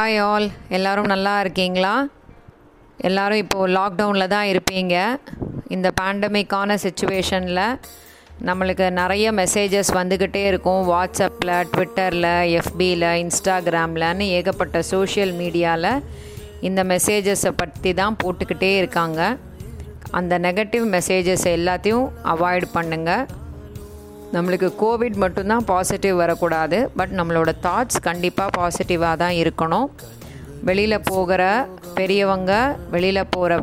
Hi all எல்லோரும் நல்லா இருக்கீங்களா? எல்லோரும் இப்போது லாக்டவுனில் தான் இருப்பீங்க. இந்த பேண்டமிக்கான சுச்சுவேஷனில் நம்மளுக்கு நிறைய மெசேஜஸ் வந்துக்கிட்டே இருக்கும். வாட்ஸ்அப்பில் ட்விட்டரில் எஃபியில் இன்ஸ்டாகிராம்லன்னு ஏகப்பட்ட சோஷியல் மீடியாவில் இந்த மெசேஜஸை பற்றி தான் போட்டுக்கிட்டே இருக்காங்க. அந்த நெகட்டிவ் மெசேஜஸ் எல்லாத்தையும் அவாய்ட் பண்ணுங்கள் நம்மளுக்கு கோவிட் மட்டும்தான் பாசிட்டிவ் வரக்கூடாது பட் நம்மளோட தாட்ஸ் கண்டிப்பாக பாசிட்டிவாக தான் இருக்கணும். வெளியில் போகிற பெரியவங்க வெளியில் போகிற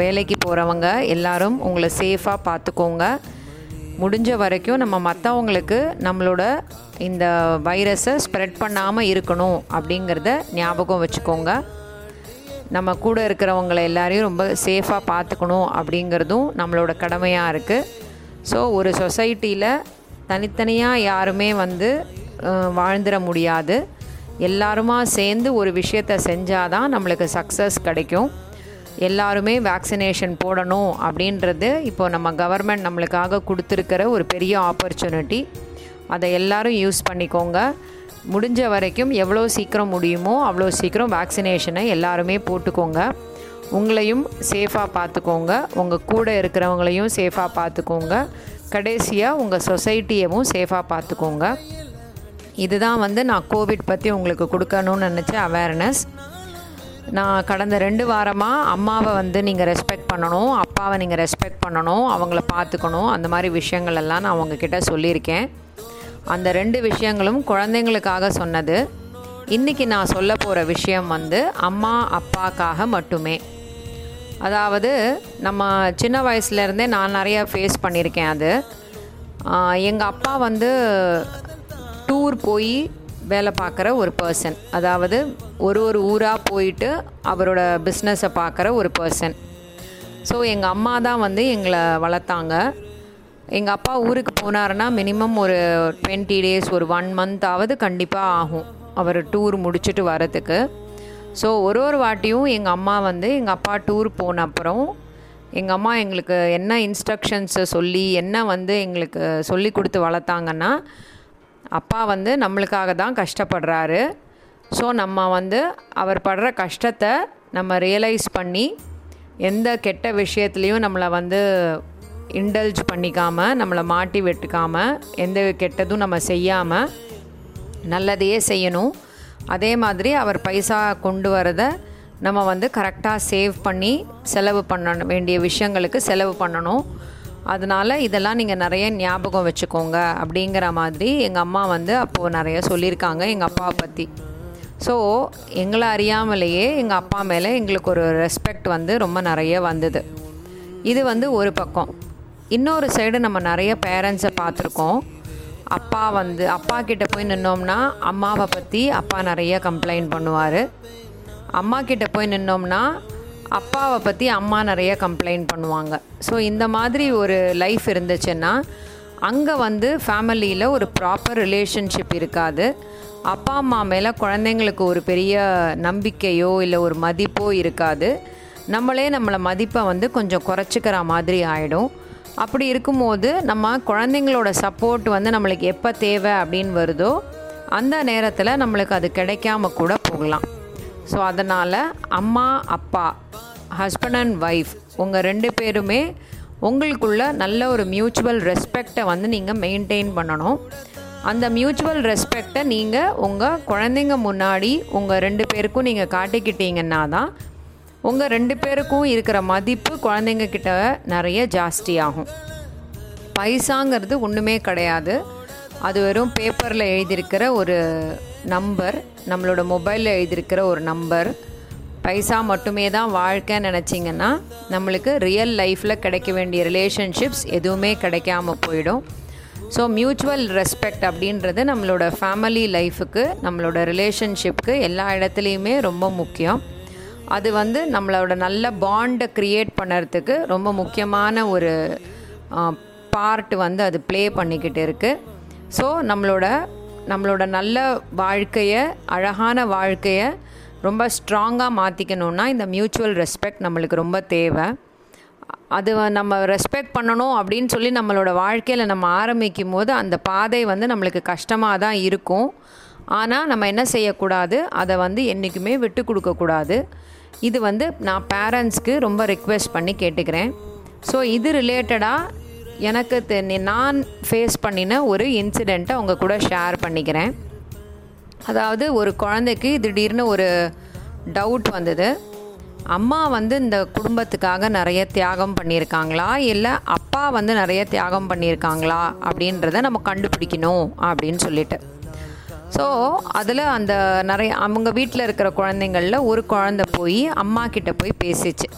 வேலைக்கு போகிறவங்க எல்லாரும் உங்களை சேஃபாக பார்த்துக்கோங்க. முடிஞ்ச வரைக்கும் நம்ம மற்றவங்களுக்கு நம்மளோட இந்த வைரஸை ஸ்ப்ரெட் பண்ணாமல் இருக்கணும் அப்படிங்கிறத ஞாபகம் வச்சுக்கோங்க. நம்ம கூட இருக்கிறவங்கள எல்லாரையும் ரொம்ப சேஃபாக பார்த்துக்கணும் அப்படிங்கிறதும் நம்மளோட கடமையாக இருக்குது ஸோ ஒரு சொசைட்டியில் தனித்தனியாக யாருமே வந்து வாழ்ந்துட முடியாது. எல்லாருமா சேர்ந்து ஒரு விஷயத்த செஞ்சால் தான் நம்மளுக்கு சக்ஸஸ் கிடைக்கும். எல்லாருமே வேக்சினேஷன் போடணும் அப்படின்றது இப்போ நம்ம கவர்மெண்ட் நம்மளுக்காக கொடுத்துருக்கிற ஒரு பெரிய ஆப்பர்ச்சுனிட்டி அதை எல்லோரும் யூஸ் பண்ணிக்கோங்க. முடிஞ்ச வரைக்கும் எவ்வளோ சீக்கிரம் முடியுமோ அவ்வளோ சீக்கிரம் வேக்சினேஷனை எல்லாருமே போட்டுக்கோங்க. உங்களையும் சேஃபாக பார்த்துக்கோங்க. உங்கள் கூட இருக்கிறவங்களையும் சேஃபாக பார்த்துக்கோங்க. கடைசியாக உங்கள் சொசைட்டியவும் சேஃபாக பார்த்துக்கோங்க. இதுதான் வந்து நான் கோவிட் பற்றி உங்களுக்கு கொடுக்கணும்னு நினச்ச அவேர்னஸ் நான் கடந்த ரெண்டு வாரமாக அம்மாவை வந்து நீங்கள் ரெஸ்பெக்ட் பண்ணணும் அப்பாவை நீங்கள் ரெஸ்பெக்ட் பண்ணணும் அவங்கள பார்த்துக்கணும். அந்த மாதிரி விஷயங்கள் எல்லாம் நான் உங்ககிட்ட சொல்லியிருக்கேன். அந்த ரெண்டு விஷயங்களும் குழந்தைங்களுக்காக சொன்னது. இன்றைக்கி நான் சொல்ல போகிற விஷயம் வந்து அம்மா அப்பாக்காக மட்டுமே. அதாவது நம்ம சின்ன வயசுலேருந்தே நான் நிறையா ஃபேஸ் பண்ணியிருக்கேன் அது. எங்கள் அப்பா வந்து டூர் போய் வேலை பார்க்குற ஒரு பர்சன் அதாவது ஒரு ஒரு ஊராக போயிட்டு அவரோட பிஸ்னஸை பார்க்குற ஒரு பர்சன் ஸோ எங்கள் அம்மா தான் வந்து எங்களை வளர்த்தாங்க. எங்கள் அப்பா ஊருக்கு போனாருன்னா மினிமம் ஒரு டுவெண்ட்டி டேஸ் ஒரு ஒன் மந்த்தாவது கண்டிப்பாக ஆகும். அவர் டூர் முடிச்சுட்டு வரத்துக்கு ஸோ ஒரு ஒரு வாட்டியும் எங்கள் அம்மா வந்து எங்கள் அப்பா டூர் போன அப்புறம் எங்கள் அம்மா எங்களுக்கு என்ன இன்ஸ்ட்ரக்ஷன்ஸை சொல்லி என்ன வந்து எங்களுக்கு சொல்லி கொடுத்து வளர்த்தாங்கன்னா அப்பா வந்து நம்மளுக்காக தான் கஷ்டப்படுறாரு. ஸோ நம்ம வந்து அவர் படுற கஷ்டத்தை நம்ம ரியலைஸ் பண்ணி எந்த கெட்ட விஷயத்துலேயும் நம்மளை வந்து இண்டல்ஜ் பண்ணிக்காமல் நம்மளை மாட்டி வெட்டுக்காமல் எந்த கெட்டதும் நம்ம செய்யாமல் நல்லதையே செய்யணும். அதே மாதிரி அவர் பைசா கொண்டு வரதை நம்ம வந்து கரெக்டாக சேவ் பண்ணி செலவு பண்ண வேண்டிய விஷயங்களுக்கு செலவு பண்ணணும். அதனால் இதெல்லாம் நீங்கள் நிறைய ஞாபகம் வச்சுக்கோங்க அப்படிங்கிற மாதிரி எங்கள் அம்மா வந்து அப்போது நிறைய சொல்லியிருக்காங்க எங்கள் அப்பாவை பற்றி ஸோ எங்களை அறியாமலேயே எங்கள் அப்பா மேலே எங்களுக்கு ஒரு ரெஸ்பெக்ட் வந்து ரொம்ப நிறைய வந்தது. இது வந்து ஒரு பக்கம். இன்னொரு சைடு நம்ம நிறைய பேரண்ட்ஸை பார்த்துருக்கோம். அப்பா வந்து அப்பா கிட்டே போய் நின்னோம்னா அம்மாவை பற்றி அப்பா நிறைய கம்ப்ளைண்ட் பண்ணுவார். அம்மா கிட்டே போய் நின்னோம்னா அப்பாவை பற்றி அம்மா நிறைய கம்ப்ளைண்ட் பண்ணுவாங்க. ஸோ இந்த மாதிரி ஒரு லைஃப் இருந்துச்சுன்னா அங்கே வந்து ஃபேமிலியில் ஒரு ப்ராப்பர் ரிலேஷன்ஷிப் இருக்காது. அப்பா அம்மா மேலே குழந்தைங்களுக்கு ஒரு பெரிய நம்பிக்கையோ இல்லை ஒரு மதிப்போ இருக்காது. நம்மளே நம்மளை மதிப்பை வந்து கொஞ்சம் குறைச்சிக்கிற மாதிரி ஆகிடும் அப்படி இருக்கும்போது நம்ம குழந்தைங்களோட சப்போர்ட் வந்து நம்மளுக்கு எப்போ தேவை அப்படின்னு வருதோ அந்த நேரத்தில் நம்மளுக்கு அது கிடைக்காம கூட போகலாம். ஸோ அதனால் அம்மா அப்பா ஹஸ்பண்ட் அண்ட் ஒய்ஃப் உங்கள் ரெண்டு பேருமே உங்களுக்குள்ள நல்ல ஒரு மியூச்சுவல் ரெஸ்பெக்டை வந்து நீங்கள் மெயின்டைன் பண்ணணும். அந்த மியூச்சுவல் ரெஸ்பெக்டை நீங்கள் உங்கள் குழந்தைங்க முன்னாடி உங்கள் ரெண்டு பேருக்கும் நீங்கள் காட்டிக்கிட்டீங்கன்னா தான் உங்கள் ரெண்டு பேருக்கும் இருக்கிற மதிப்பு குழந்தைங்க கிட்ட நிறைய ஜாஸ்தியாகும் பைசாங்கிறது ஒன்றுமே கிடையாது. அது வெறும் பேப்பரில் எழுதியிருக்கிற ஒரு நம்பர் நம்மளோட மொபைலில் எழுதியிருக்கிற ஒரு நம்பர் பைசா மட்டுமே தான் வாழ்க்கைன்னு நினச்சிங்கன்னா நம்மளுக்கு ரியல் லைஃப்பில் கிடைக்க வேண்டிய ரிலேஷன்ஷிப்ஸ் எதுவுமே கிடைக்காம போயிடும். ஸோ மியூச்சுவல் ரெஸ்பெக்ட் அப்படின்றது நம்மளோட ஃபேமிலி லைஃபுக்கு நம்மளோட ரிலேஷன்ஷிப்க்கு எல்லா இடத்துலையுமே ரொம்ப முக்கியம். அது வந்து நம்மளோட நல்ல பாண்டை க்ரியேட் பண்ணுறதுக்கு ரொம்ப முக்கியமான ஒரு பார்ட் வந்து அது ப்ளே பண்ணிக்கிட்டு இருக்குது ஸோ நம்மளோட நம்மளோட நல்ல வாழ்க்கையை அழகான வாழ்க்கையை ரொம்ப ஸ்ட்ராங்காக மாற்றிக்கணுன்னா இந்த மியூச்சுவல் ரெஸ்பெக்ட் நம்மளுக்கு ரொம்ப தேவை. அது நம்ம ரெஸ்பெக்ட் பண்ணணும் அப்படின்னு சொல்லி நம்மளோட வாழ்க்கையில் நம்ம ஆரம்பிக்கும் போது அந்த பாதை வந்து நம்மளுக்கு கஷ்டமாக தான் இருக்கும். ஆனால் நம்ம என்ன செய்யக்கூடாது? அதை வந்து என்றைக்குமே விட்டு கொடுக்கக்கூடாது. இது வந்து நான் பேரண்ட்ஸ்க்கு ரொம்ப ரிக்வெஸ்ட் பண்ணி கேட்டுக்கிறேன். ஸோ இது ரிலேட்டடாக எனக்கு நான் ஃபேஸ் பண்ணின ஒரு இன்சிடெண்ட்டை உங்கள் கூட ஷேர் பண்ணிக்கிறேன். அதாவது ஒரு குழந்தைக்கு திடீர்னு ஒரு டவுட் வந்தது. அம்மா வந்து இந்த குடும்பத்துக்காக நிறைய தியாகம் பண்ணியிருக்காங்களா? இல்லை அப்பா வந்து நிறைய தியாகம் பண்ணியிருக்காங்களா? அப்படின்றத நம்ம கண்டுபிடிக்கணும் அப்படின்னு சொல்லிட்டு. ஸோ அதில் அந்த நிறைய அவங்க வீட்டில் இருக்கிற குழந்தைங்களில் ஒரு குழந்தை போய் அம்மா கிட்ட போய் பேசிச்சு.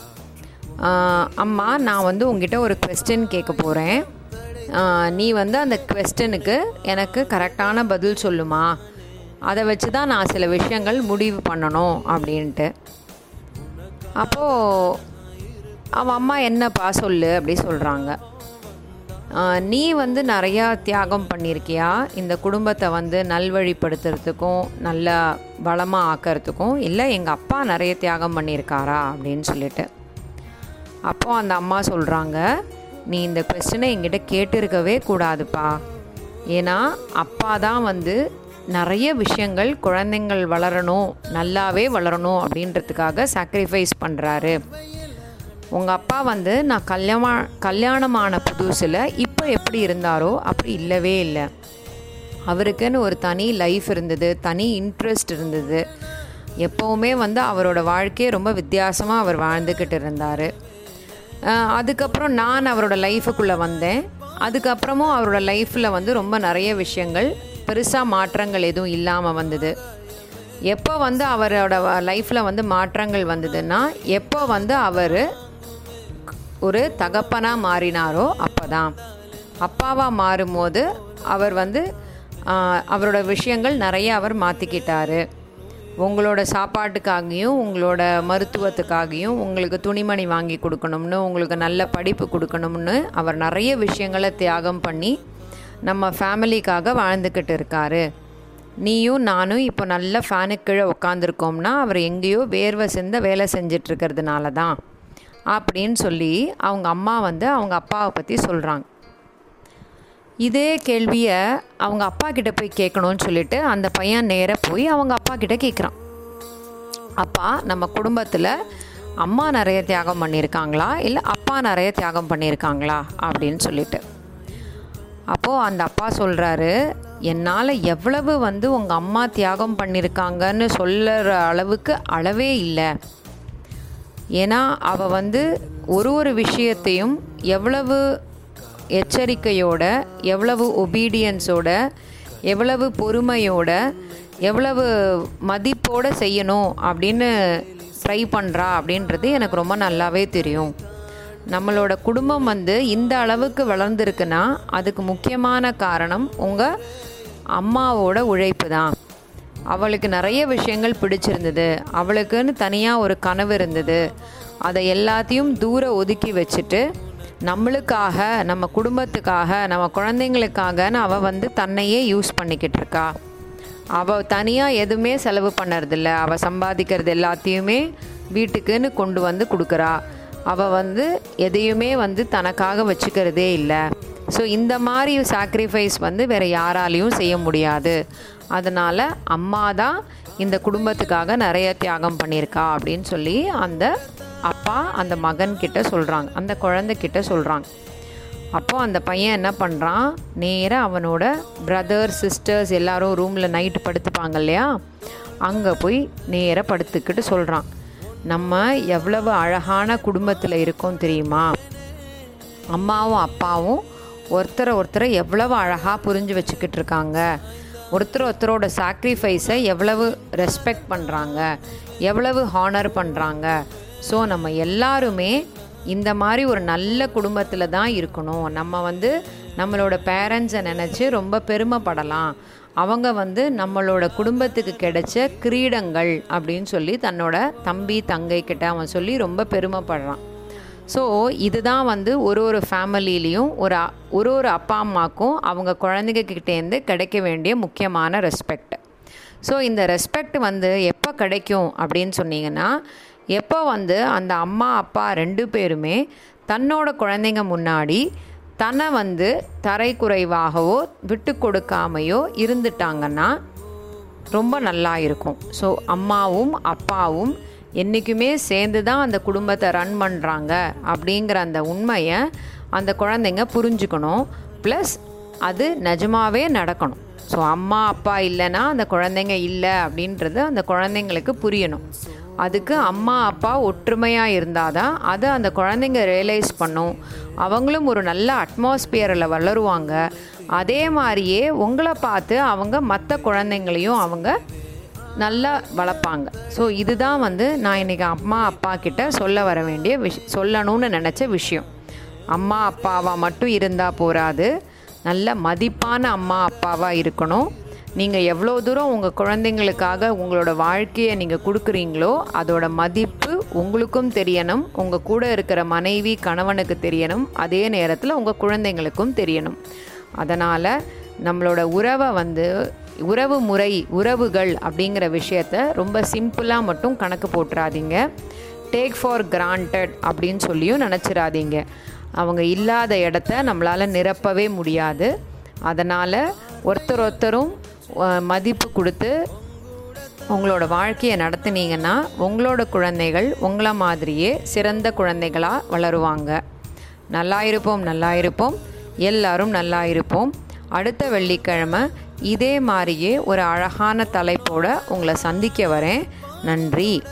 அம்மா நான் வந்து உங்ககிட்ட ஒரு கொஸ்டின் கேட்க போகிறேன் நீ வந்து அந்த கொஸ்டனுக்கு எனக்கு கரெக்டான பதில் சொல்லுமா? அதை வச்சு தான் நான் சில விஷயங்கள் முடிவு பண்ணணும் அப்படின்ட்டு. அப்போது அவன் அம்மா என்னப்பா சொல்லு? அப்படி சொல்கிறாங்க நீ வந்து நிறையா தியாகம் பண்ணியிருக்கியா? இந்த குடும்பத்தை வந்து நல்வழிப்படுத்துறதுக்கும் நல்லா பலமாக ஆக்கிறதுக்கும் இல்லை எங்கள் அப்பா நிறைய தியாகம் பண்ணியிருக்காரா? அப்படின்னு சொல்லிட்டு. அப்போ அந்த அம்மா சொல்கிறாங்க நீ இந்த கொஸ்டினை எங்கிட்ட கேட்டிருக்கவே கூடாதுப்பா. ஏன்னா அப்பா தான் வந்து நிறைய விஷயங்கள் குழந்தைங்கள் வளரணும் நல்லாவே வளரணும் அப்படின்றதுக்காக சாக்ரிஃபைஸ் பண்ணுறாரு உங்கள் அப்பா வந்து நான் கல்யாண கல்யாணமான புதுசில் இப்போ எப்படி இருந்தாரோ அப்படி இல்லவே இல்லை. அவருக்குன்னு ஒரு தனி லைஃப் இருந்தது தனி இன்ட்ரெஸ்ட் இருந்தது. எப்போவுமே வந்து அவரோட வாழ்க்கையை ரொம்ப வித்தியாசமாக அவர் வாழ்ந்துக்கிட்டு இருந்தார். அதுக்கப்புறம் நான் அவரோட லைஃபுக்குள்ளே வந்தேன். அதுக்கப்புறமும் அவரோட லைஃப்பில் வந்து ரொம்ப நிறைய விஷயங்கள் பெருசாக மாற்றங்கள் எதுவும் இல்லாமல் வந்தது. எப்போ வந்து அவரோட லைஃப்பில் வந்து மாற்றங்கள் வந்ததுன்னா எப்போ வந்து அவர் ஒரு தகப்பனாக மாறினாரோ அப்போ தான் அப்பாவாக மாறும்போது அவர் வந்து அவரோட விஷயங்கள் நிறைய அவர் மாற்றிக்கிட்டாரு உங்களோட சாப்பாட்டுக்காகவும் உங்களோட மருத்துவத்துக்காகவும் உங்களுக்கு துணிமணி வாங்கி கொடுக்கணும்னு உங்களுக்கு நல்ல படிப்பு கொடுக்கணும்னு அவர் நிறைய விஷயங்களை தியாகம் பண்ணி நம்ம ஃபேமிலிக்காக வாழ்ந்துக்கிட்டு இருக்காரு. நீயும் நானும் இப்போ நல்ல ஃபேனுக்கு கீழே உட்காந்துருக்கோம்னா அவர் எங்கேயோ வேர்வை சிந்த வேலை செஞ்சிட்ருக்கிறதுனால தான் அப்படின்னு சொல்லி அவங்க அம்மா வந்து அவங்க அப்பாவை பற்றி சொல்கிறாங்க இதே கேள்வியை அவங்க அப்பா கிட்ட போய் கேட்கணும்னு சொல்லிட்டு அந்த பையன் நேராக போய் அவங்க அப்பா கிட்ட கேட்குறான் அப்பா நம்ம குடும்பத்தில் அம்மா நிறைய தியாகம் பண்ணியிருக்காங்களா இல்லை அப்பா நிறைய தியாகம் பண்ணியிருக்காங்களா அப்படின்னு சொல்லிட்டு. அப்போது அந்த அப்பா சொல்கிறாரு என்னால் எவ்வளவு வந்து உங்கள் அம்மா தியாகம் பண்ணியிருக்காங்கன்னு சொல்லுற அளவுக்கு அளவே இல்லை. ஏன்னா அவள் வந்து ஒரு ஒரு விஷயத்தையும் எவ்வளவு எச்சரிக்கையோட எவ்வளவு ஒபீடியன்ஸோட எவ்வளவு பொறுமையோட எவ்வளவு மதிப்போட செய்யணும் அப்படின்னு ட்ரை பண்ணுறா அப்படின்றது எனக்கு ரொம்ப நல்லாவே தெரியும். நம்மளோட குடும்பம் வந்து இந்த அளவுக்கு வளர்ந்துருக்குன்னா அதுக்கு முக்கியமான காரணம் உங்கள் அம்மாவோட உழைப்பு தான். அவளுக்கு நிறைய விஷயங்கள் பிடிச்சிருந்தது. அவளுக்குன்னு தனியாக ஒரு கனவு இருந்தது. அதை எல்லாத்தையும் தூர ஒதுக்கி வச்சுட்டு நம்மளுக்காக நம்ம குடும்பத்துக்காக நம்ம குழந்தைங்களுக்காகன்னு அவள் வந்து தன்னையே யூஸ் பண்ணிக்கிட்டு இருக்கா. அவள் தனியாக எதுவுமே செலவு பண்ணுறதில்ல. அவள் சம்பாதிக்கிறது எல்லாத்தையுமே வீட்டுக்குன்னு கொண்டு வந்து கொடுக்குறா. அவள் வந்து எதையுமே வந்து தனக்காக வச்சுக்கிறதே இல்லை. ஸோ இந்த மாதிரி சாக்ரிஃபைஸ் வந்து வேறு யாராலையும் செய்ய முடியாது. அதனால் அம்மா தான் இந்த குடும்பத்துக்காக நிறைய தியாகம் பண்ணியிருக்கா அப்படின்னு சொல்லி அந்த அப்பா அந்த மகன்கிட்ட சொல்கிறாங்க அந்த குழந்தைக்கிட்ட சொல்கிறாங்க அப்போ அந்த பையன் என்ன பண்ணுறான் நேராக அவனோட பிரதர்ஸ் சிஸ்டர்ஸ் எல்லாரும் ரூமில் நைட்டு படுத்துப்பாங்க இல்லையா? அங்கே போய் நேராக படுத்துக்கிட்டு சொல்கிறான் நம்ம எவ்வளவு அழகான குடும்பத்தில் இருக்கோம் தெரியுமா? அம்மாவும் அப்பாவும் ஒருத்தரை ஒருத்தரை எவ்வளவு அழகாக புரிஞ்சு வச்சுக்கிட்டு இருக்காங்க. ஒருத்தர் ஒருத்தரோட சாக்ரிஃபைஸை எவ்வளவு ரெஸ்பெக்ட் பண்ணுறாங்க எவ்வளவு ஹானர் பண்ணுறாங்க ஸோ நம்ம எல்லாருமே இந்த மாதிரி ஒரு நல்ல குடும்பத்தில் தான் இருக்கணும். நம்ம வந்து நம்மளோட பேரண்ட்ஸை நினச்சி ரொம்ப பெருமைப்படலாம். அவங்க வந்து நம்மளோட குடும்பத்துக்கு கிடைச்ச கிரீடங்கள் அப்படின்னு சொல்லி தன்னோட தம்பி தங்கை கிட்ட அவன் சொல்லி ரொம்ப பெருமைப்படுறான். ஸோ இதுதான் வந்து ஒரு ஒரு ஃபேமிலிலையும் ஒரு ஒரு ஒரு அப்பா அம்மாக்கும் அவங்க குழந்தைங்க கிட்டேருந்து கிடைக்க வேண்டிய முக்கியமான ரெஸ்பெக்ட் ஸோ இந்த ரெஸ்பெக்ட் வந்து எப்போ கிடைக்கும் அப்படின்னு சொன்னீங்கன்னா எப்போ வந்து அந்த அம்மா அப்பா ரெண்டு பேருமே தன்னோட குழந்தைங்க முன்னாடி தன்னை வந்து தரைக்குறைவாகவோ விட்டு கொடுக்காமையோ இருந்துட்டாங்கன்னா ரொம்ப நல்லா இருக்கும். ஸோ அம்மாவும் அப்பாவும் என்றைக்குமே சேர்ந்து தான் அந்த குடும்பத்தை ரன் பண்ணுறாங்க அப்படிங்கிற அந்த உண்மையை அந்த குழந்தைங்க புரிஞ்சுக்கணும். ப்ளஸ் அது நிஜமாகவே நடக்கணும். ஸோ அம்மா அப்பா இல்லைன்னா அந்த குழந்தைங்க இல்லை அப்படின்றது அந்த குழந்தைங்களுக்கு புரியணும். அதுக்கு அம்மா அப்பா ஒற்றுமையாக இருந்தால் தான் அதை அந்த குழந்தைங்க ரியலைஸ் பண்ணும். அவங்களும் ஒரு நல்ல அட்மாஸ்பியரில் வளருவாங்க. அதே மாதிரியே உங்களை பார்த்து அவங்க மற்ற குழந்தைங்களையும் அவங்க நல்லா வளர்ப்பாங்க. ஸோ இதுதான் வந்து நான் இன்றைக்கி அம்மா அப்பா கிட்ட சொல்ல வர வேண்டிய விஷ் சொல்லணும்னு நினச்ச விஷயம். அம்மா அப்பாவாக மட்டும் இருந்தால் போராது. நல்ல மதிப்பான அம்மா அப்பாவாக இருக்கணும். நீங்கள் எவ்வளோ தூரம் உங்கள் குழந்தைங்களுக்காக உங்களோட வாழ்க்கையை நீங்கள் கொடுக்குறீங்களோ அதோட மதிப்பு உங்களுக்கும் தெரியணும். உங்கள் கூட இருக்கிற மனைவி கணவனுக்கு தெரியணும். அதே நேரத்தில் உங்கள் குழந்தைங்களுக்கும் தெரியணும். அதனால் நம்மளோட உறவை வந்து உறவு முறை உறவுகள் அப்படிங்கிற விஷயத்த ரொம்ப சிம்பிளாக மட்டும் கணக்கு போட்டுறாதீங்க. டேக் ஃபார் கிராண்டட் அப்படின்னு சொல்லியும் நினச்சிடாதீங்க அவங்க இல்லாத இடத்த நம்மளால் நிரப்பவே முடியாது. அதனால் ஒருத்தர் ஒருத்தரும் மதிப்பு கொடுத்து உங்களோட வாழ்க்கையை நடத்துனீங்கன்னா உங்களோட குழந்தைகள் உங்களை மாதிரியே சிறந்த குழந்தைகளாக வளருவாங்க. நல்லா இருப்போம் நல்லா இருப்போம். எல்லாரும் நல்லா இருப்போம். அடுத்த வெள்ளிக்கிழமை இதே மாதிரியே ஒரு அழகான தலைப்போட உங்களை சந்திக்க வரேன். நன்றி.